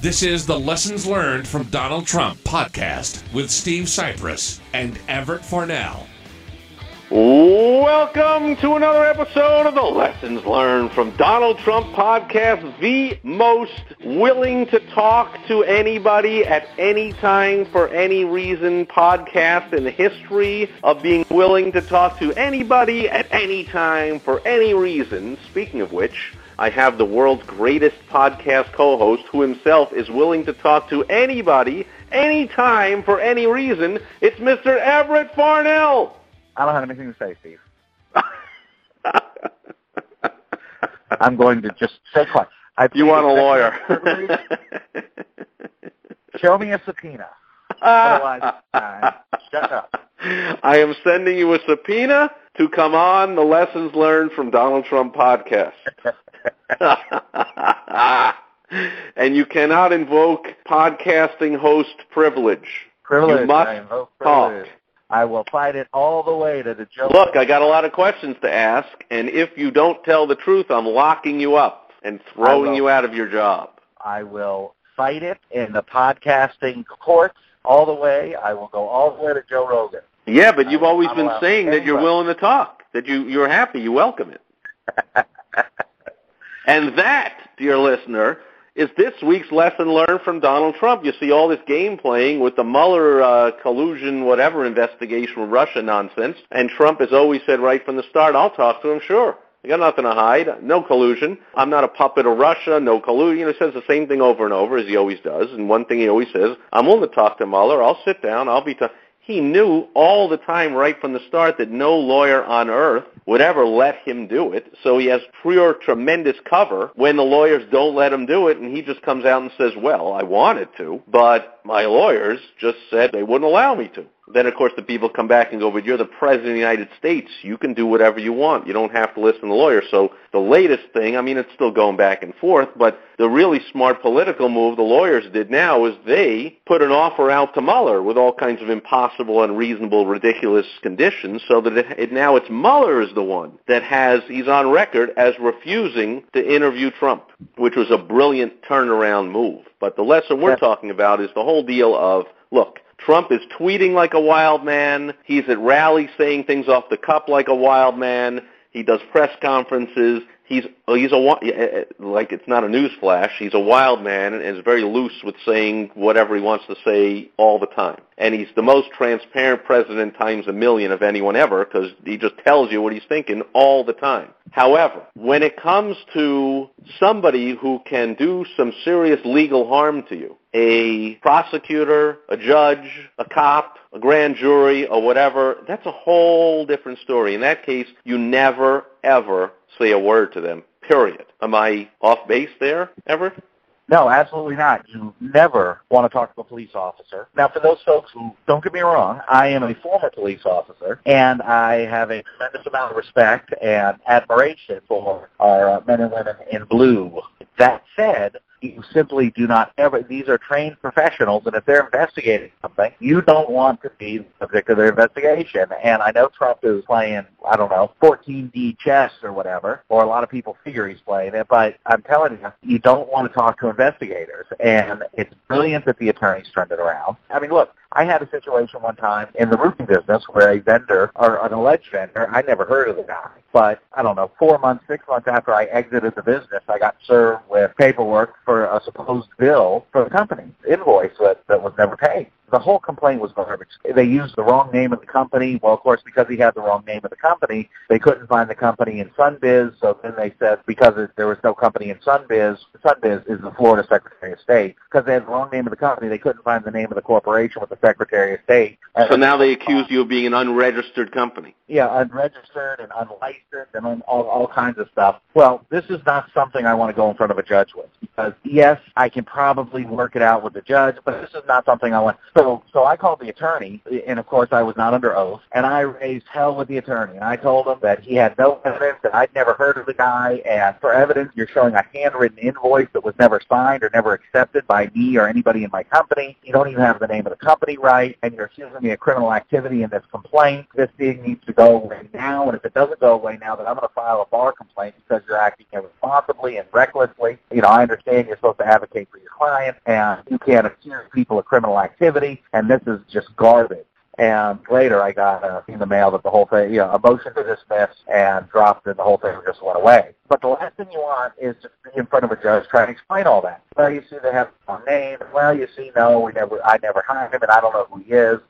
This is the Lessons Learned from Donald Trump podcast with Steve Cypress and Everett Farnell. Welcome to another episode of the Lessons Learned from Donald Trump podcast, the most willing to talk to anybody at any time for any reason podcast in the history of being willing to talk to anybody at any time for any reason. Speaking of which, I have the world's greatest podcast co-host who himself is willing to talk to anybody, anytime, for any reason. It's Mr. Everett Farnell. I don't have anything to say, Steve. I'm going to just say quiet. I you want a lawyer. Show me a subpoena. Otherwise, uh, shut up. I am sending you a subpoena to come on the Lessons Learned from Donald Trump podcast. and you cannot invoke podcasting host privilege. Privilege. You must I invoke talk. I will fight it all the way to the Joe. Look, I got a lot of questions to ask, and if you don't tell the truth, I'm locking you up and throwing you out of your job. I will fight it in the podcasting courts all the way. I will go all the way to Joe Rogan. Yeah, but you've always I'm been saying that you're willing to talk, that you, you're happy, you welcome it. And that, dear listener, is this week's lesson learned from Donald Trump. You see all this game playing with the Mueller uh, collusion, whatever investigation with Russia nonsense, and Trump has always said right from the start, I'll talk to him, sure. I got nothing to hide. No collusion. I'm not a puppet of Russia. No collusion. You know, he says the same thing over and over as he always does. And one thing he always says, I'm willing to talk to Mueller. I'll sit down. I'll be. T-. He knew all the time, right from the start, that no lawyer on earth would ever let him do it. So he has pure tremendous cover when the lawyers don't let him do it, and he just comes out and says, "Well, I wanted to, but my lawyers just said they wouldn't allow me to." Then, of course, the people come back and go, but you're the President of the United States. You can do whatever you want. You don't have to listen to the lawyer. So the latest thing, I mean, it's still going back and forth, but the really smart political move the lawyers did now is they put an offer out to Mueller with all kinds of impossible, unreasonable, ridiculous conditions so that it, it now it's Mueller is the one that has, he's on record as refusing to interview Trump, which was a brilliant turnaround move. But the lesson we're talking about is the whole deal of, look, Trump is tweeting like a wild man. He's at rallies saying things off the cup like a wild man. He does press conferences. He's he's a eh, eh, like it's not a news flash. He's a wild man and is very loose with saying whatever he wants to say all the time. And he's the most transparent president times a million of anyone ever because he just tells you what he's thinking all the time. However, when it comes to somebody who can do some serious legal harm to you, a prosecutor, a judge, a cop, a grand jury, or whatever, that's a whole different story. In that case, you never, ever say a word to them, period. Am I off base there, ever? No, absolutely not. You never want to talk to a police officer. Now, for those folks who don't get me wrong, I am a former police officer, and I have a tremendous amount of respect and admiration for our uh, men and women in blue. That said, you simply do not ever, these are trained professionals, and if they're investigating something, you don't want to be the subject of their investigation. And I know Trump is playing, I don't know, 14D chess or whatever, or a lot of people figure he's playing it, but I'm telling you, you don't want to talk to investigators. And it's brilliant that the attorneys turned it around. I mean, look, I had a situation one time in the roofing business where a vendor, or an alleged vendor, I never heard of the guy, but I don't know, four months, six months after I exited the business, I got served with paperwork for a supposed bill for the company, invoice that, that was never paid. The whole complaint was garbage. They used the wrong name of the company. Well, of course, because he had the wrong name of the company, they couldn't find the company in Sunbiz. So then they said because it- there was no company in Sunbiz, Sunbiz is the Florida Secretary of State. Because they had the wrong name of the company, they couldn't find the name of the corporation with the Secretary of State. So now they accuse you of being an unregistered company. Yeah, unregistered and unlicensed and un- all, all kinds of stuff. Well, this is not something I want to go in front of a judge with. because yes, I can probably work it out with the judge, but this is not something I want. So, so I called the attorney, and of course I was not under oath, and I raised hell with the attorney, and I told him that he had no evidence, that I'd never heard of the guy, and for evidence, you're showing a handwritten invoice that was never signed or never accepted by me or anybody in my company. You don't even have the name of the company right, and you're accusing me of criminal activity in this complaint. This thing needs to go away now, and if it doesn't go away now, then I'm going to file a bar complaint because you're acting irresponsibly and recklessly. You know, I understand you're supposed to advocate for your client, and you can't accuse people of criminal activity, and this is just garbage. And later I got uh, in the mail that the whole thing, you know, a motion to dismiss and dropped and the whole thing just went away. But the last thing you want is to be in front of a judge trying to explain all that. Well, you see they have a name. Well, you see, no, we never, I never hired him and I don't know who he is.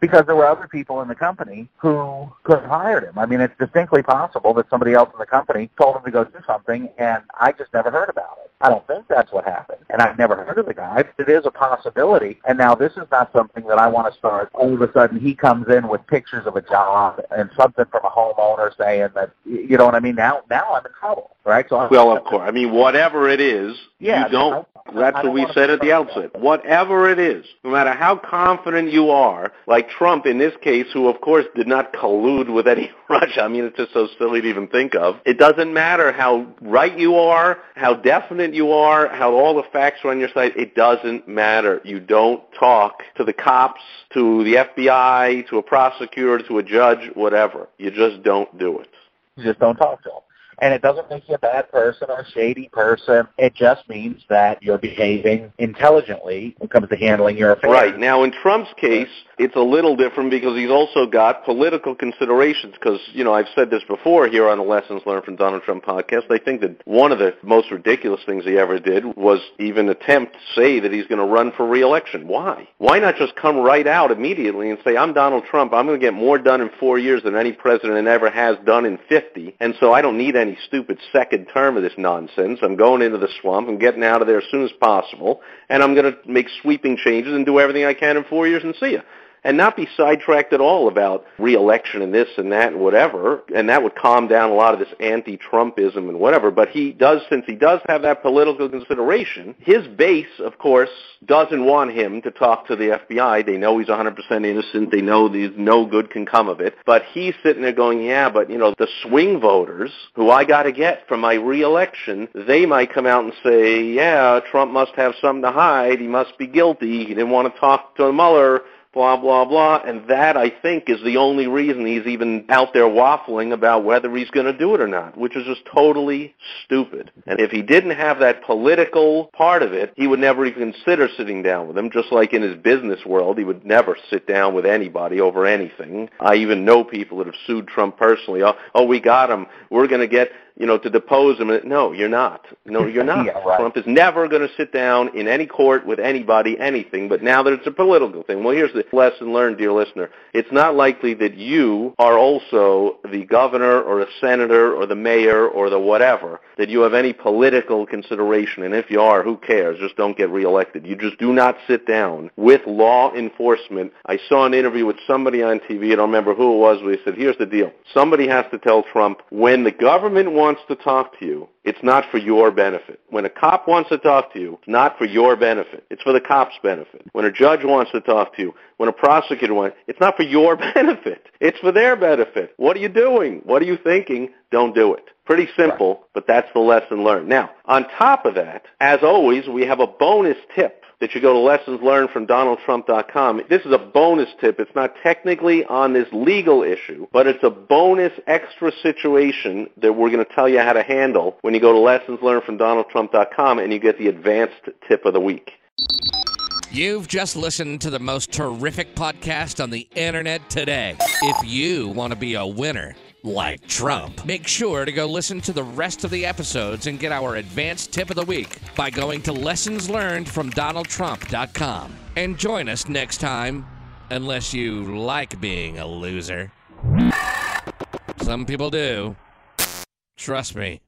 Because there were other people in the company who could have hired him. I mean, it's distinctly possible that somebody else in the company told him to go do something and I just never heard about it. I don't think that's what happened. And I've never heard of the guy, but it is a possibility. And now this is not something that I want to start. All of a sudden he comes in with pictures of a job and something from a homeowner saying that, you know what I mean? Now, now I'm in trouble, right? So well, of course. I mean, whatever it is, yeah, you don't. That's what we said at the outset. Whatever it is, no matter how confident you are, like Trump in this case, who of course did not collude with any Russia. I mean, it's just so silly to even think of. It doesn't matter how right you are, how definite you are, how all the facts are on your side. It doesn't matter. You don't talk to the cops, to the FBI, to a prosecutor, to a judge, whatever. You just don't do it. You just don't talk to them and it doesn't make you a bad person or a shady person. It just means that you're behaving intelligently when it comes to handling your affairs. Right. Now, in Trump's case, it's a little different because he's also got political considerations because, you know, I've said this before here on the Lessons Learned from Donald Trump podcast. I think that one of the most ridiculous things he ever did was even attempt to say that he's going to run for reelection. Why? Why not just come right out immediately and say, I'm Donald Trump. I'm going to get more done in four years than any president ever has done in 50. And so I don't need any any stupid second term of this nonsense. I'm going into the swamp. I'm getting out of there as soon as possible, and I'm going to make sweeping changes and do everything I can in four years and see you and not be sidetracked at all about reelection and this and that and whatever. And that would calm down a lot of this anti-Trumpism and whatever. But he does, since he does have that political consideration, his base, of course, doesn't want him to talk to the FBI. They know he's 100% innocent. They know there's no good can come of it. But he's sitting there going, yeah, but you know, the swing voters who I got to get for my reelection, they might come out and say, yeah, Trump must have something to hide. He must be guilty. He didn't want to talk to Mueller blah, blah, blah. And that, I think, is the only reason he's even out there waffling about whether he's going to do it or not, which is just totally stupid. And if he didn't have that political part of it, he would never even consider sitting down with him, just like in his business world, he would never sit down with anybody over anything. I even know people that have sued Trump personally. Oh, oh we got him. We're going to get you know, to depose him. No, you're not. No, you're not. yeah, right. Trump is never going to sit down in any court with anybody, anything. But now that it's a political thing, well, here's the lesson learned, dear listener. It's not likely that you are also the governor or a senator or the mayor or the whatever, that you have any political consideration. And if you are, who cares? Just don't get reelected. You just do not sit down with law enforcement. I saw an interview with somebody on TV, I don't remember who it was, where he said, here's the deal. Somebody has to tell Trump, when the government wants to talk to you, it's not for your benefit. When a cop wants to talk to you, it's not for your benefit. It's for the cop's benefit. When a judge wants to talk to you, when a prosecutor wants, it's not for your benefit. It's for their benefit. What are you doing? What are you thinking? Don't do it. Pretty simple, but that's the lesson learned. Now, on top of that, as always, we have a bonus tip that you go to lessons learned from donaldtrump.com. This is a bonus tip. It's not technically on this legal issue, but it's a bonus extra situation that we're going to tell you how to handle when you go to lessons learned from donaldtrump.com and you get the advanced tip of the week. You've just listened to the most terrific podcast on the internet today. If you want to be a winner, like Trump. Make sure to go listen to the rest of the episodes and get our advanced tip of the week by going to lessonslearnedfromdonaldtrump.com. And join us next time, unless you like being a loser. Some people do. Trust me.